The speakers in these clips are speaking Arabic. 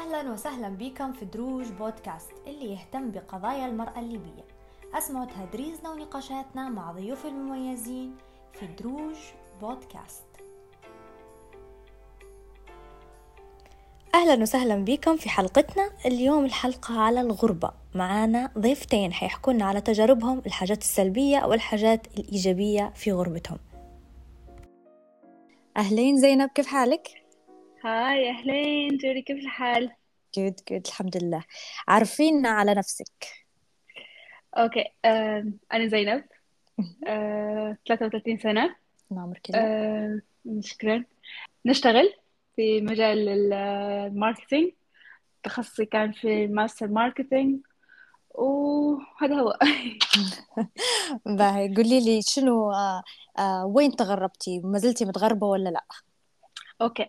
أهلا وسهلا بكم في دروج بودكاست اللي يهتم بقضايا المرأة الليبية. أسمعوا تهدريزنا ونقاشاتنا مع ضيوف المميزين في دروج بودكاست. أهلا وسهلا بكم في حلقتنا. اليوم الحلقة على الغربة. معانا ضيفتين حيحكوا لنا على تجاربهم الحاجات السلبية والحاجات الإيجابية في غربتهم. أهلين زينب كيف حالك؟ hi أهلين جوري كيف الحال؟ good good الحمد لله. عرفينا على نفسك. أوكي آه، أنا زينب. آه، 33 سنة. عمرك آه، شكرا. نشتغل في مجال ال- ال marketing تخصصي كان في master marketing وهذا هو. باهي. قولي لي شنو آه آه وين تغربتي؟ ما زلتي متغربة ولا لا؟ أوكي. آم،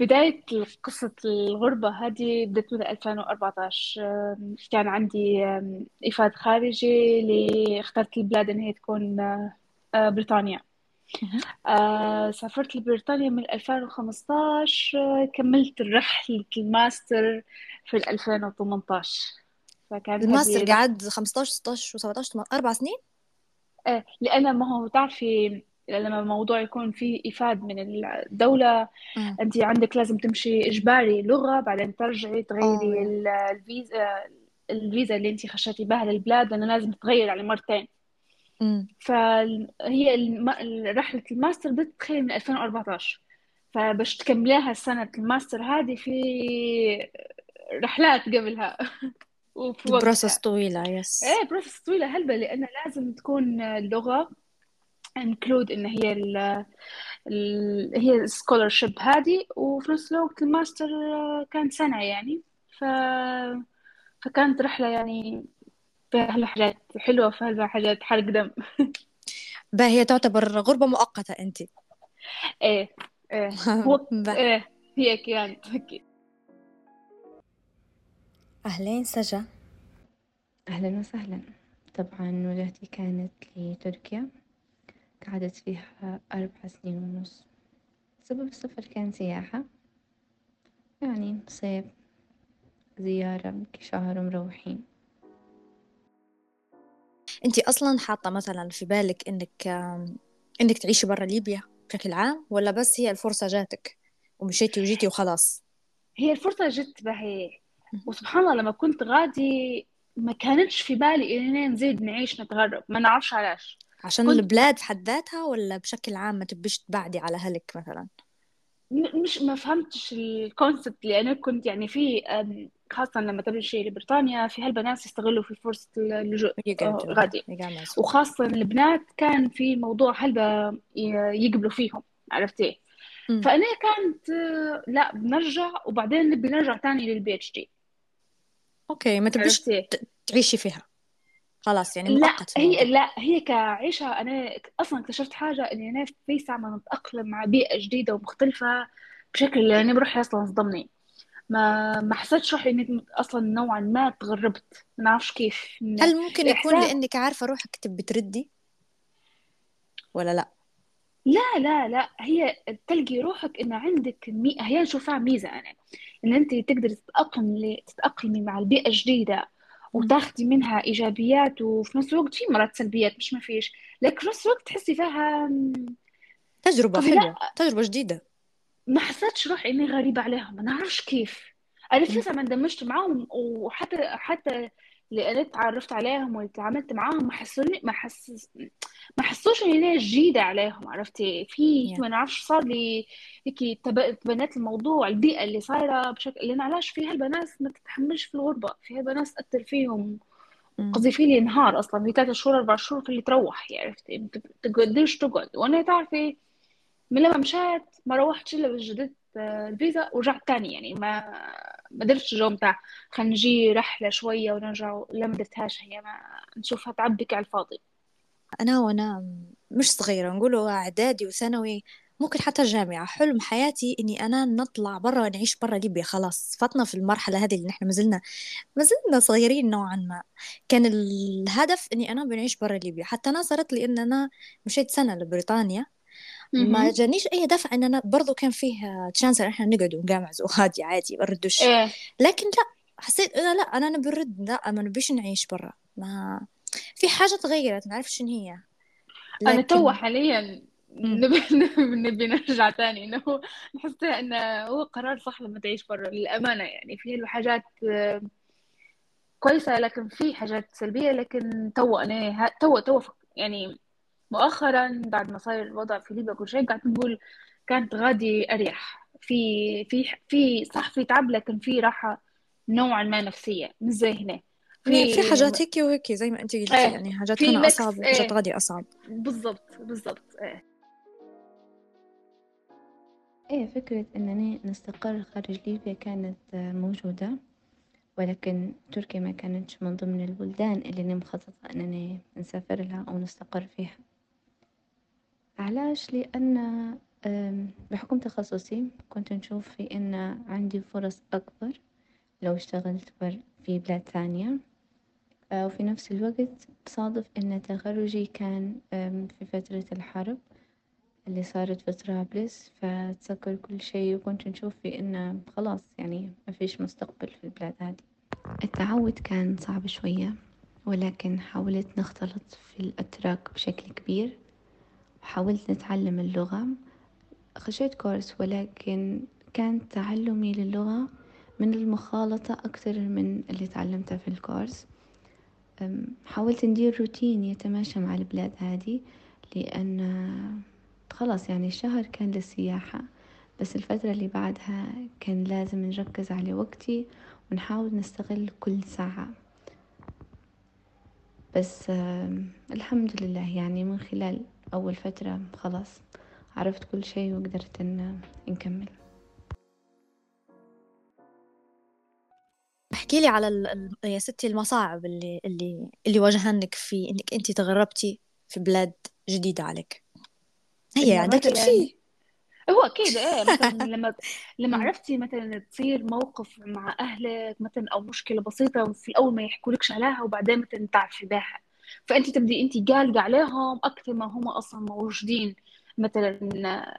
بداية قصة الغربة هذه بدأت من 2014 آم، كان عندي إيفاد خارجي اللي اخترت البلاد إن هي تكون آه، آه، بريطانيا. آه، سافرت لبريطانيا من 2015 آه، كملت رحلة الماستر في 2018 فكانت الماستر قعد 15 16 و17 أربع سنين؟ آه، لأن ما هو تعرفي لما الموضوع يكون فيه إيفاد من الدولة. مم. أنت عندك لازم تمشي إجباري لغة بعدين ترجعي تغيري الفيزا الفيزا اللي أنت خشيتي بها للبلاد لأنه لازم تغير يعني مرتين. مم. فهي الم... رحلة الماستر بدأت تخيل من 2014 فباش تكمليها سنة الماستر هذه في رحلات قبلها. وقتها. طويلة yes إيه process طويلة هلبة لأن لازم تكون اللغة included إن هي ال ال هي ال scholarship هذه وفي نفس الوقت الماستر كان سنة يعني. ف فكانت رحلة يعني فيها حاجات حلوة وفيها هلبا حاجات حرق دم. هي تعتبر غربة مؤقتة أنت. إيه إيه. هو إيه هي كانت أكيد أهلين سجا. أهلا وسهلا. طبعا وجهتي كانت لتركيا. قعدت فيها أربع سنين ونص. سبب السفر كان سياحة. يعني صيف زيارة شهر مروحين. أنت أصلا حاطة مثلا في بالك إنك آم، إنك تعيشي برا ليبيا بشكل عام ولا بس هي الفرصة جاتك ومشيتي وجيتي وخلاص؟ هي الفرصة جت بهي. وسبحان الله لما كنت غادي ما كانتش في بالي إننا نزيد نعيش نتغرب. ما نعرفش علاش. عشان كنت البلاد في حد ذاتها ولا بشكل عام ما تبيش تبعدي على أهلك مثلا؟ مش ما فهمتش الكونسبت أنا كنت يعني في خاصة لما تمشي لبريطانيا في هالبنات يستغلوا في فرصة اللجوء غادي. وخاصة البنات كان في موضوع هلبا يقبلوا فيهم عرفتي. فأنا كانت آه، لا بنرجع وبعدين نبي نرجع تاني لل PhD أوكي ما تبيش تعيشي فيها. خلاص يعني لا مؤقت هي الموضوع. لا هي كعيشة أنا أصلا اكتشفت حاجة إني أنا في ساعة ما نتأقلم مع بيئة جديدة ومختلفة بشكل يعني بروحي أصلا صدمني ما ما حسيتش روحي إني أصلا نوعا ما تغربت. ما نعرفش كيف. هل ممكن يكون الاحساس لأنك عارفة روحك تبي تردي ولا لا؟ لا لا لا. هي تلقي روحك إن عندك مي... هي نشوفها ميزة أنا. إن أنت تقدري تتأقلمي تتأقلمي مع البيئة الجديدة. وتاخدي منها إيجابيات وفي نفس الوقت في مرات سلبيات مش ما فيش. لكن في نفس الوقت تحسي فيها لا حلوة تجربة جديدة. ما حسيتش روحي إني غريبة عليهم. ما نعرفش كيف. أنا في. لسه ما اندمجت معاهم وحتى حتى اللي أنا تعرفت عليهم واللي تعاملت معاهم ما حسوني ما حس ما حسوش اني أنا جديدة عليهم عرفتي في يا ما نعرفش صار لي هيك تب- تبنيت الموضوع البيئة اللي صايرة بشكل لأن علاش في هالبنات ما تتحملش في الغربة في هالبنات تأثر فيهم أمم. قصدي في لي نهار أصلا في ثلاث شهور أربع شهور في اللي تروح عرفتي ما تقدرش تقعد. وأنا تعرفي من لما مشيت ما روحتش إلا بس جددت آه، الفيزا ورجعت تاني يعني ما ما درتش الجو بتاع خلينا نجي رحلة شوية ونرجع لا ما درتهاش هي ما نشوفها تعبك على الفاضي. أنا وأنا مش صغيرة نقوله إعدادي وثانوي ممكن حتى الجامعة حلم حياتي إني أنا نطلع برا نعيش برا ليبيا خلاص. فاتنا في المرحلة هذه اللي نحن مازلنا مازلنا صغيرين نوعا ما. كان الهدف إني أنا بنعيش برا ليبيا. حتى أنا صارت لي إن أنا مشيت سنة لبريطانيا. ما جانيش أي دفع إن أنا برضو كان فيه تشانس إن إحنا نقعد ونقامز وهادي عادي بردش إيه. لكن لا حسيت أنا لا أنا نبرد لا ما نبيش نعيش برا. ما في حاجة تغيرت ما اعرف شنو هي. أنا لكن تو حاليا. نبي نبي نرجع تاني. إنه نحس إنه هو قرار صح لما تعيش برا للأمانة يعني. في له حاجات آه، كويسة لكن في حاجات سلبية. لكن تو أنا تو تو يعني مؤخرا بعد ما صار الوضع في ليبيا كل شيء قاعد نقول كانت غادي أريح. في في في صح في تعب لكن في راحة نوعا ما نفسية مش زي هنا. في في حاجات هيك وهيك زي ما انت قلتي إيه يعني حاجات هنا أصعب وحاجات إيه غادي أصعب. بالضبط بالضبط إيه. إيه فكرة إننا نستقر خارج ليبيا كانت آه، موجودة ولكن تركيا ما كانتش من ضمن البلدان اللي أنا مخططة إننا نسافر لها أو نستقر فيها. علاش؟ لأن بحكم تخصصي كنت نشوف في إن عندي فرص أكبر لو اشتغلت بر في بلاد ثانية. آه، وفي نفس الوقت بصادف إن تخرجي كان في فترة الحرب اللي صارت في طرابلس فتسكر كل شي وكنت نشوف في إنه خلاص يعني ما فيش مستقبل في البلاد هذه. التعود كان صعب شوية ولكن حاولت نختلط في الأتراك بشكل كبير. وحاولت نتعلم اللغة خشيت كورس ولكن كان تعلمي للغة من المخالطة أكثر من اللي تعلمته في الكورس. حاولت ندير روتين يتماشى مع البلاد هذه لأن خلاص يعني الشهر كان للسياحة بس الفترة اللي بعدها كان لازم نركز على وقتي ونحاول نستغل كل ساعة. بس الحمد لله يعني من خلال أول فترة خلاص عرفت كل شيء وقدرت إن نكمل. احكي لي على ال... ال- يا ستي المصاعب اللي اللي اللي واجهنك في إنك أنت تغربتي في بلاد جديدة عليك. هي عندك مثلا في هو أكيد إيه مثلا لما لما. عرفتي مثلا تصير موقف مع أهلك مثلا أو مشكلة بسيطة وفي الأول ما يحكولكش عليها وبعدين مثلا تعرفي بيها. فأنت تبدي أنت قالقة عليهم أكثر ما هم أصلا موجودين. مثلا آه،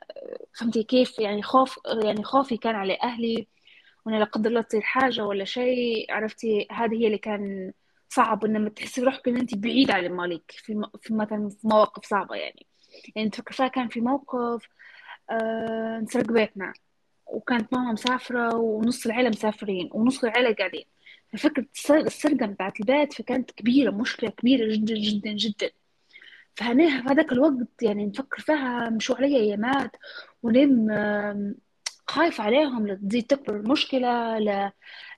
فهمتي كيف؟ يعني خوف يعني خوفي كان على أهلي وأنا لا قدر الله تصير حاجة ولا شيء. عرفتي؟ هذه هي اللي كان صعب إنما تحسي روحك إن أنت بعيدة عن مالك في م- في مثلا في مواقف صعبة يعني. يعني تفكر فيها كان في موقف آه انسرق بيتنا وكانت ماما مسافرة ونص العيلة مسافرين ونص العيلة قاعدين. السر- السرقة بتاعت البيت فكانت كبيرة مشكلة كبيرة جدا جدا جدا. فهنا في هذاك الوقت يعني نفكر فيها مشوا علي أيامات ونم آم، خايفة عليهم لا تزيد تكبر المشكلة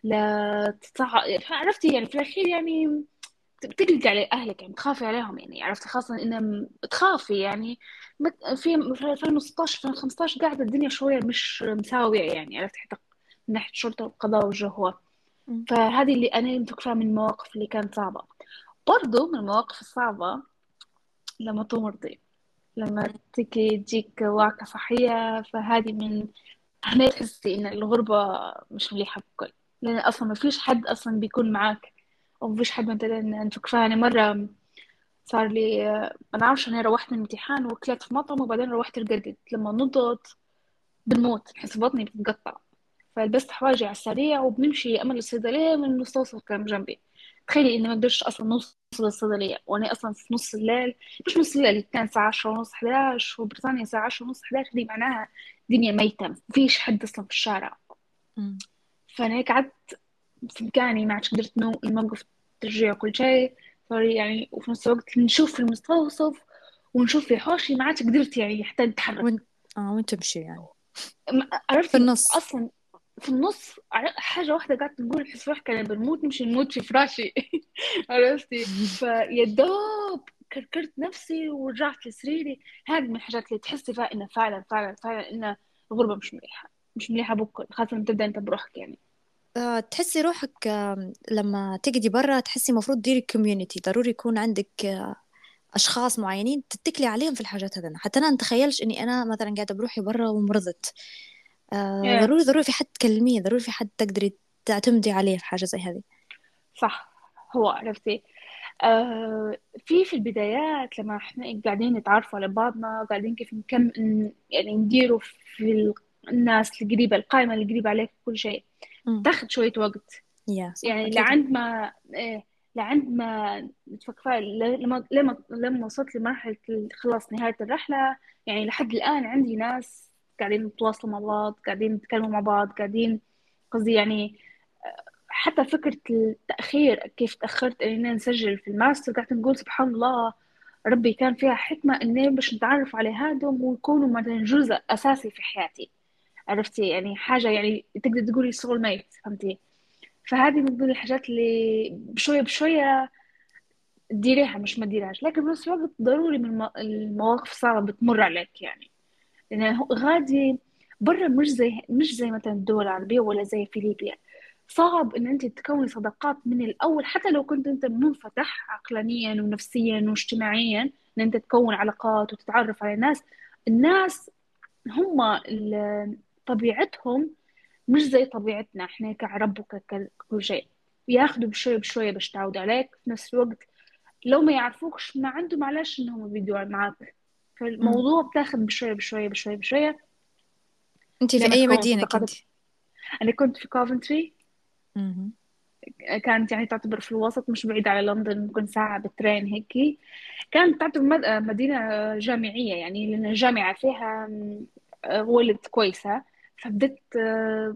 لا تتصع... عرفتي يعني في الأخير يعني بتقلقي على أهلك يعني بتخافي عليهم يعني عرفتي؟ خاصة إن بتخافي يعني. في في 2016 2015 قاعدة الدنيا شوية مش مساوية يعني عرفتي؟ حتى من ناحية الشرطة والقضاء والجو هو. مم. فهذه اللي أنا متوقفة من المواقف اللي كانت صعبة. برضو من المواقف الصعبة لما تمرضي لما تجي تجيك وعكة صحية فهذه من هنا تحسي إن الغربة مش مليحة بكل. لأن أصلا ما فيش حد أصلا بيكون معاك أو ما فيش حد مثلا نفكر فيها يعني مرة صار لي أنا عارفة أنا روحت من امتحان وكلت في مطعم وبعدين روحت رقدت لما نضت بنموت نحس بطني فلبست حواجي على السريع وبنمشي أمل الصيدلية من المستوصف كان جنبي تخيلي إني ما قدرتش أصلا نوصل للصيدلية وأنا أصلا في نص الليل. مش نص الليل كان الساعة عشرة ونص حداش وبريطانيا الساعة عشرة ونص حداش دي معناها دنيا ميتة مفيش حد أصلا في الشارع. مم. فأنا هيك قعدت في مكاني ما عادش قدرت نو- نوقف ترجيع كل شيء. sorry يعني وفي نفس الوقت نشوف في المستوصف ونشوف في حوشي ما عادش قدرت يعني حتى نتحرك. وين آه وين تمشي يعني؟ ما- في النص. أصلا في النص حاجة واحدة قاعدة تقول حس روحك أنا بنموت نمشي نموت في فراشي. عرفتي؟ فيا دوب كركرت نفسي ورجعت لسريري. هذه من الحاجات اللي تحسي فيها انه فعلا فعلا فعلا انه الغربه مش مليحه مش مليحه بكل خاصة لما تبدأ أنت بروحك يعني. آه، تحسي روحك لما تقعدي برا تحسي المفروض ديري كوميونيتي ضروري يكون عندك آه، أشخاص معينين تتكلي عليهم في الحاجات هذنا حتى أنا نتخيلش إني أنا مثلا قاعدة بروحي برا ومرضت. آه، ضروري ضروري في حد تكلميه ضروري في حد تقدري تعتمدي عليه في حاجة زي هذه. صح. هو عرفتي. آه في في البدايات لما إحنا قاعدين نتعرفوا على بعضنا قاعدين كيف نكم يعني نديروا في الناس القريبة القائمة القريبة عليك كل شيء. تاخذ شوية وقت. صح يعني لعند ما إيه لعند ما لما لما لما وصلت لمرحلة خلاص نهاية الرحلة يعني لحد الآن عندي ناس قاعدين نتواصلوا مع بعض قاعدين نتكلموا مع بعض قاعدين قصدي يعني حتى فكرة التأخير كيف تأخرت إننا نسجل في الماستر قاعدة نقول سبحان الله ربي كان فيها حكمة إني باش نتعرف على هادم ويكونوا مثلا جزء أساسي في حياتي. عرفتي؟ يعني حاجة يعني تقدر تقولي soul mate فهمتي؟ فهذه من ضمن الحاجات اللي بشوية بشوية تديريها مش ما تديرهاش لكن بنفس الوقت ضروري من المواقف الصعبة بتمر عليك يعني. لأن غادي برا مش زي مش زي مثلا الدول العربية ولا زي في ليبيا. صعب إن أنت تكوني صداقات من الأول حتى لو كنت أنت منفتح عقلانيا ونفسيا واجتماعيا إن أنت تكون علاقات وتتعرف على ناس الناس هم طبيعتهم مش زي طبيعتنا إحنا كعرب وكل شيء. ياخذوا بشوية بشوية باش تعود عليك في نفس الوقت لو ما يعرفوكش ما عندهم علاش إنهم بيدوا معك فالموضوع بتاخذ بشوية بشوية بشوية بشوية. انت في أي مدينة كنت؟ أنا كنت في كوفنتري كانت يعني تعتبر في الوسط مش بعيدة على لندن ممكن ساعة بال train هيك كانت تعتبر مدينة جامعية يعني لأن الجامعة فيها ولد كويسة. فبدت آه،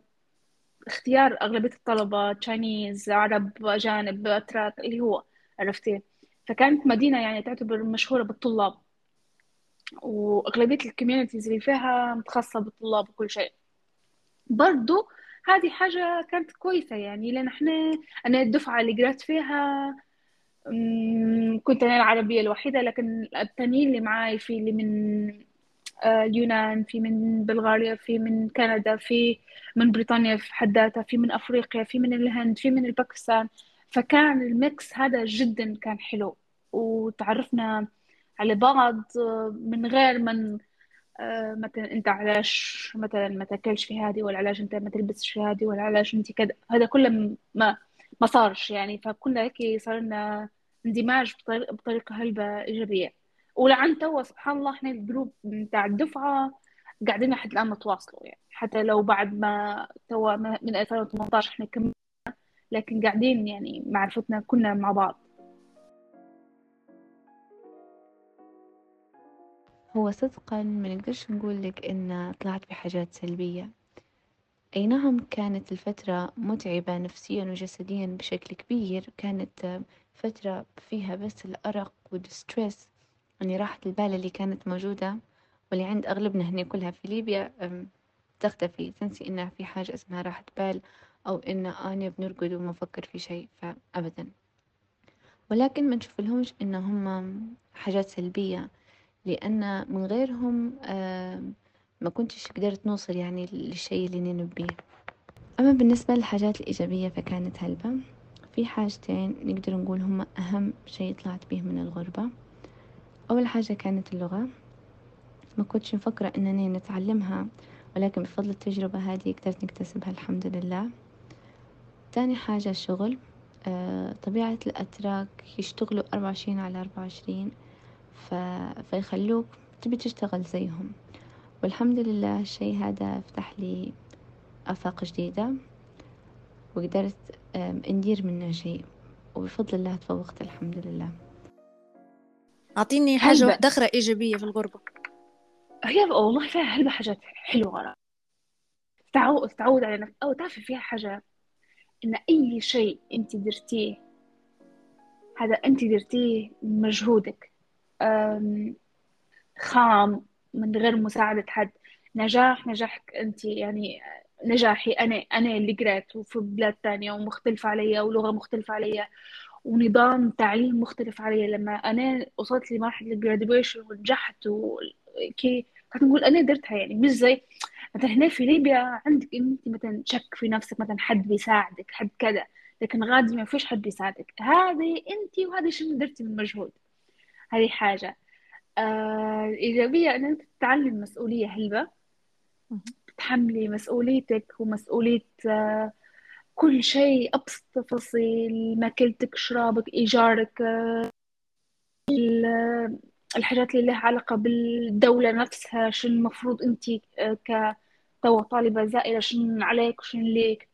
اختيار أغلبية الطلبة Chinese عرب أجانب أتراك اللي هو عرفتي؟ فكانت مدينة يعني تعتبر مشهورة بالطلاب. وأغلبية ال communities اللي فيها متخصصة بالطلاب وكل شيء. برضو هذه حاجة كانت كويسة يعني لأن إحنا أنا الدفعة اللي قرأت فيها كنت أنا العربية الوحيدة لكن التانيين اللي معاي في اللي من اليونان آه، في من بلغاريا في من كندا في من بريطانيا في حد ذاتها في من أفريقيا في من الهند في من الباكستان. فكان ال mix هذا جدا كان حلو وتعرفنا على بعض من غير من آه، مثلا أنت علاش مثلا ما تأكلش في هذه ولا علاش أنت ما تلبسش في هذه ولا علاش أنت كذا. هذا كله ما ما صارش يعني. فكنا هيك صار لنا اندماج بطريقة هلبة إيجابية. ولعند توا سبحان الله إحنا ال group بتاع الدفعة قاعدين لحد الآن نتواصلوا يعني. حتى لو بعد ما توا من 2018 إحنا كملنا لكن قاعدين يعني معرفتنا كنا مع بعض. هو صدقا ما نقدرش نقول لك إن طلعت بحاجات سلبية. أي نعم كانت الفترة متعبة نفسيا وجسديا بشكل كبير كانت فترة فيها بس الأرق والستريس يعني راحة البال اللي كانت موجودة واللي عند أغلبنا هنا كلها في ليبيا تختفي. تنسي إنها في حاجة اسمها راحة بال أو إن أنا بنرقد وما نفكر في شيء فأبدا. ولكن ما نشوف لهمش إن هم حاجات سلبية. لأن من غيرهم ما كنتش قدرت نوصل يعني للشيء اللي نبيه أما بالنسبة للحاجات الإيجابية فكانت هلبة. في حاجتين نقدر نقول هم أهم شيء طلعت به من الغربة. أول حاجة كانت اللغة. ما كنتش مفكرة إنني نتعلمها ولكن بفضل التجربة هذه قدرت نكتسبها الحمد لله. تاني حاجة الشغل. آه، طبيعة الأتراك يشتغلوا أربعة وعشرين على أربعة وعشرين. ف... فيخلوك تبي تشتغل زيهم. والحمد لله الشي هذا فتح لي آفاق جديدة وقدرت ندير منه شيء وبفضل الله تفوقت الحمد لله. أعطيني حاجة واحدة أخرى إيجابية في الغربة. هي والله فيها هلبة حاجات حلوة تعود تعود على نفسك أو تعرفي فيها حاجة؟ إن أي شيء أنت درتيه هذا أنت درتيه مجهودك. خام من غير مساعدة حد. نجاح نجاحك أنت يعني نجاحي أنا أنا اللي قرأت وفي بلاد تانية ومختلفة عليا ولغة مختلفة عليا ونظام تعليم مختلف علي لما أنا وصلت لمرحلة الجراديويشن ونجحت وكي نقول أنا درتها يعني مش زي مثلا هنا في ليبيا عندك أنت مثلا تشك في نفسك مثلا حد بيساعدك حد كذا لكن غادي ما فيش حد بيساعدك. هذه أنت وهذه شنو درتي من مجهود؟ هذه حاجة. آه الإيجابية أن أنت تتعلم مسؤولية هلبة تتحملي مسؤوليتك ومسؤولية آه كل شيء أبسط تفاصيل ماكلتك شرابك إيجارك آه، ال- الحاجات اللي لها علاقة بالدولة نفسها شو المفروض أنت آه، ك توا طالبة زائرة شن عليك وشن ليك.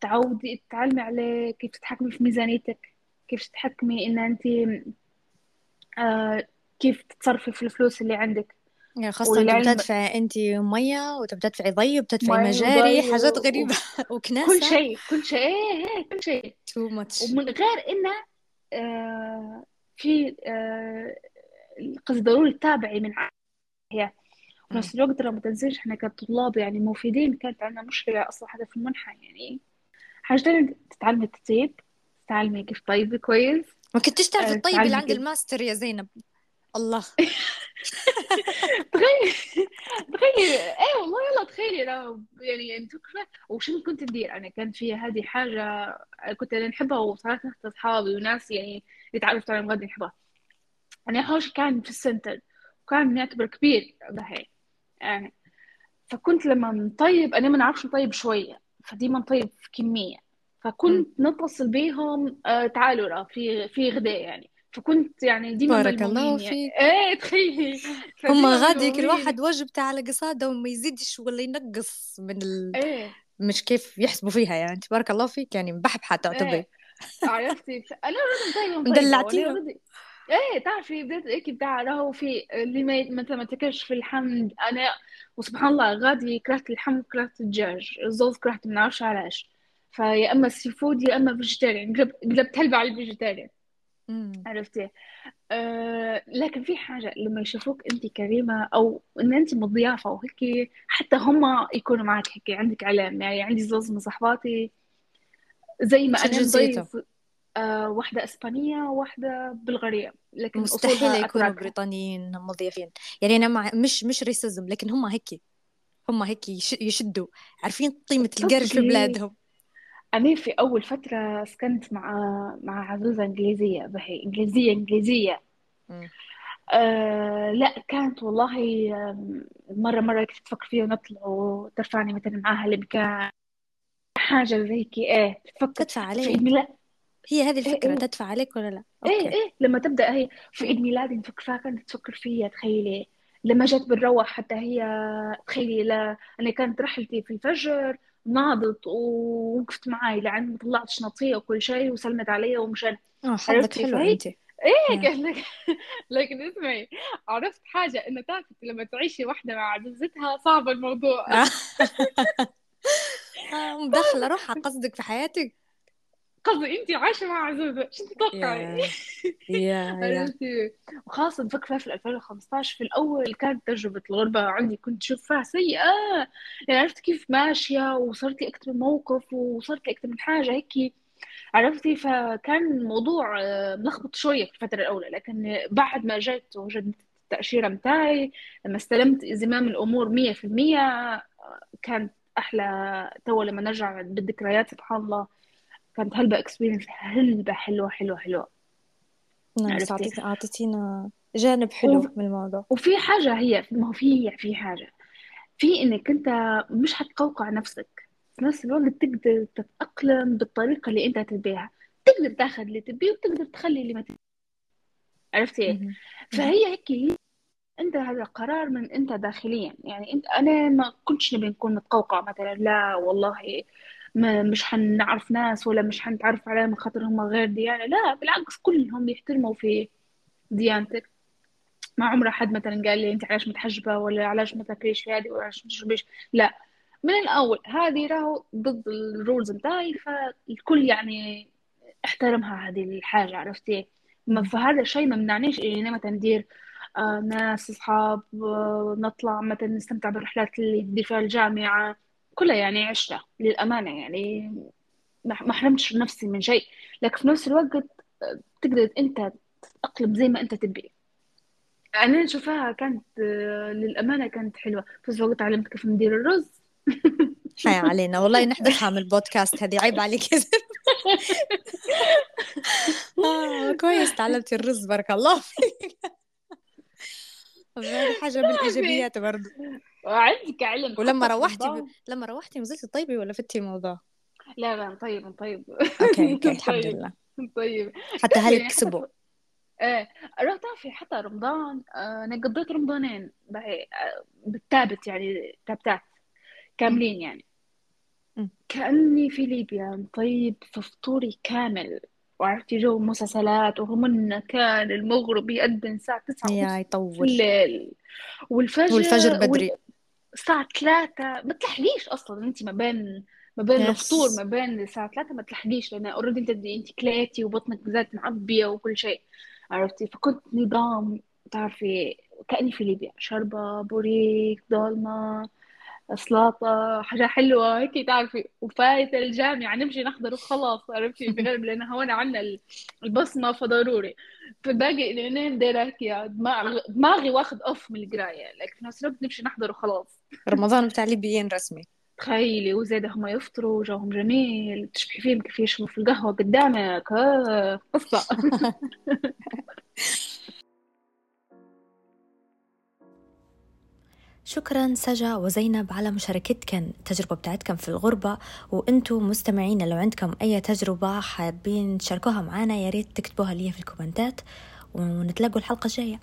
تعودي تتعلمي عليه كيف تتحكمي في ميزانيتك كيف تتحكمي إن أنت آه كيف تتصرفي في الفلوس اللي عندك؟ يعني خاصة أنت بتدفعي أنت مية وبتدفعي ضي وبتدفعي مجاري حاجات و... غريبة كل وكناسة شيء كل شيء إيه إيه كل شيء. Too much. ومن غير إنه آه في آه قصدي ضروري تتابعي من هي. وفي مم. نفس الوقت ترى ما تنسيش إحنا كطلاب يعني مفيدين كانت عندنا مشكلة أصلا حتى في المنحة يعني. حاجتين تتعلمي التطيب تتعلمي كيف تطيبي كويس ما كنتش تعرفي آه الطيب اللي تتعلمي عند الماستر يا زينب؟ الله. تخيل تخيل. إيه والله يلا تخيلي أنا يعني فاهمة؟ وشنو كنت ندير أنا كانت في هذه حاجة كنت أنا نحبها وصارت ناس أصحابي وناس يعني اللي تعرفت عليهم غادي نحبها. أنا حوش كان في السنتر وكان يعتبر كبير بهي يعني فكنت لما نطيب أنا ما نعرفش نطيب شوية فديما نطيب في كمية. فكنت نتصل بيهم آه تعالوا را في في غداء يعني. فكنت يعني ديما بارك الله يعني. فيك. إيه تخيلي هما فديما غادي كل واحد وجبته على قصاده وما يزيدش ولا ينقص من ال... إيه. مش كيف يحسبوا فيها يعني. تبارك الله فيك يعني مبحبحة تعتبري إيه. عرفتي؟ أنا مدلعتيها already إيه تعرفي بديت هيك بتاع راهو في اللي ما مثلا ما تاكلش في اللحم أنا وسبحان الله غادي كرهت اللحم وكرهت الدجاج الزوز كرهت ما نعرفش علاش. فيا أما seafood يا أما vegetarian قلبت هلبة على ال vegetarian. عرفتي؟ آه لكن في حاجة لما يشوفوك أنت كريمة أو إن أنت مضيافة وهيك حتى هم يكونوا معك هيك عندك علام يعني عندي زوز من صحباتي. زي ما جنسيته نضيف آه واحدة إسبانية وواحدة بلغارية لكن مستحيل يكونوا أتراك بريطانيين مضيافين. يعني أنا مع مش مش ريسيزم لكن هم هيك هم هيك يش... يشدوا. عارفين قيمة القرش في بلادهم. أنا في أول فترة سكنت مع مع عزوزة إنجليزية بهي إنجليزية إنجليزية. مم. آه لا كانت والله مرة مرة كنت تفكر فيها ونطلع وترفعني مثلا معاها المكان حاجة زي هيك إيه تفكر تدفع عليك. ميلاد هي هذه إيه الفكرة إيه. تدفع عليك ولا لا؟ إيه أوكي. إيه لما تبدأ هي في عيد ميلادي نفكر فيها كانت تفكر فيها تخيلي. لما جت بنروح حتى هي تخيلي لا أنا كانت رحلتي في الفجر ناضت ووقفت معي لعند ما طلعت شنطتي وكل شيء وسلمت علي ومشان آه حظك حلو أنت إيه قال لك لكن اسمعي عرفت حاجة إنه تعرفي لما تعيشي واحدة مع عزيزتها صعب الموضوع. آه، مدخلة روحها قصدك في حياتك؟ قصدي انت عايشة مع عزوزة شو تتوقعي؟ عرفتي؟ وخاصة نفكر فيها في 2015 في الأول كانت تجربة الغربة عندي كنت أشوف فيها سيئة. يعني عرفت كيف ماشية وصارت لي أكثر من موقف وصارت لي أكثر من حاجة هيك. عرفتي؟ فكان الموضوع آه، ملخبط شوية في الفترة الأولى لكن بعد ما جيت وجدت التأشيرة متاعي لما استلمت زمام الأمور مية في المية آه، كانت أحلى. تو لما نرجع بالذكريات سبحان الله كانت هلبة experience هلبة حلوة حلوة حلوة. نايس أعطيتي أعطيتينا جانب حلو وف- من الموضوع. وفي حاجة هي ما هو في في حاجة. في إنك أنت مش حتقوقع نفسك. في نفس الوقت تقدر تتأقلم بالطريقة اللي أنت تبيها تقدر تاخذ اللي تبيه وتقدر تخلي اللي ما تبيه. عرفتي. مهم. فهي هيك أنت هذا قرار من أنت داخليا. يعني أنت أنا ما كنتش نبي نكون متقوقع مثلا. لا والله. ما مش حنعرف ناس ولا مش حنتعرف عليهم من خاطر هم غير ديانة. لا بالعكس كلهم بيحترموا في ديانتك. ما عمره حد مثلا قال لي أنت علاش متحجبة ولا علاش ما تاكليش في هذه ولا علاش ما تشربيش؟ لا. من الأول هذه راهو ضد الرولز بتاعي فالكل يعني احترمها هذه الحاجة عرفتي. فهذا الشيء ما منعنيش. إني مثلا ندير آه ناس أصحاب آه نطلع مثلا نستمتع بالرحلات اللي ندير فيها الجامعة. كلها يعني عشتها للأمانة يعني. ما حرمتش نفسي من شيء. لكن في نفس الوقت آه، تقدر أنت تتأقلم زي ما أنت تبي. أنا نشوفها كانت آه، للأمانة كانت حلوة. في نفس الوقت تعلمت كيف ندير الرز. حي علينا. والله نحذفها من البودكاست هذه. عيب عليك. آه كويس. تعلمتي الرز. بارك الله فيك. حاجة من الإيجابيات وعندك علم ولما روحتي ب... لما روحتي نزلتي طيبي ولا فتي الموضوع؟ لا لا طيب طيب أوكي أوكي الحمد لله. طيب حتى يعني هل حتى كسبوا إيه رحت في حتى رمضان آه، أنا قضيت رمضانين آه، بالثابت يعني تابتات. كاملين يعني. مم. كأني في ليبيا طيب في فطوري كامل. وعرفتي جو مسلسلات وهم كان المغرب يأذن الساعة تسعة يا ونص في يطول الليل. والفجر والفجر وال... بدري الساعة ثلاثة ما تلحقيش أصلا أنت ما بين ما بين الفطور يس ما بين الساعة ثلاثة ما تلحقيش لأن already أنت أنت كليتي وبطنك زاد معبية وكل شيء عرفتي؟ فكنت نظام تعرفي كأني في ليبيا شوربة بوريك ضولمة سلطة حاجة حلوة هيك تعرفي. وفايت الجامعة نمشي نحضر وخلاص عرفتي؟ بغير لأن هون عنا ال- البصمة فضروري. فباقي دايرة هيك يا دماغ دماغي واخد أوف من القراية. لكن في نفس الوقت نمشي نحضر وخلاص. رمضان بتاع الليبيين رسمي. تخيلي وزيادة هم يفطروا جوهم جميل. تشبحي فيهم كيف يشربوا في القهوة قدامك. آه. قصة شكرا سجا وزينب على مشاركتكم التجربة بتاعتكم في الغربة وأنتم مستمعين لو عندكم أي تجربة حابين تشاركوها معنا يا ريت تكتبوها لي في الكومنتات ونتلاقوا الحلقة الجاية.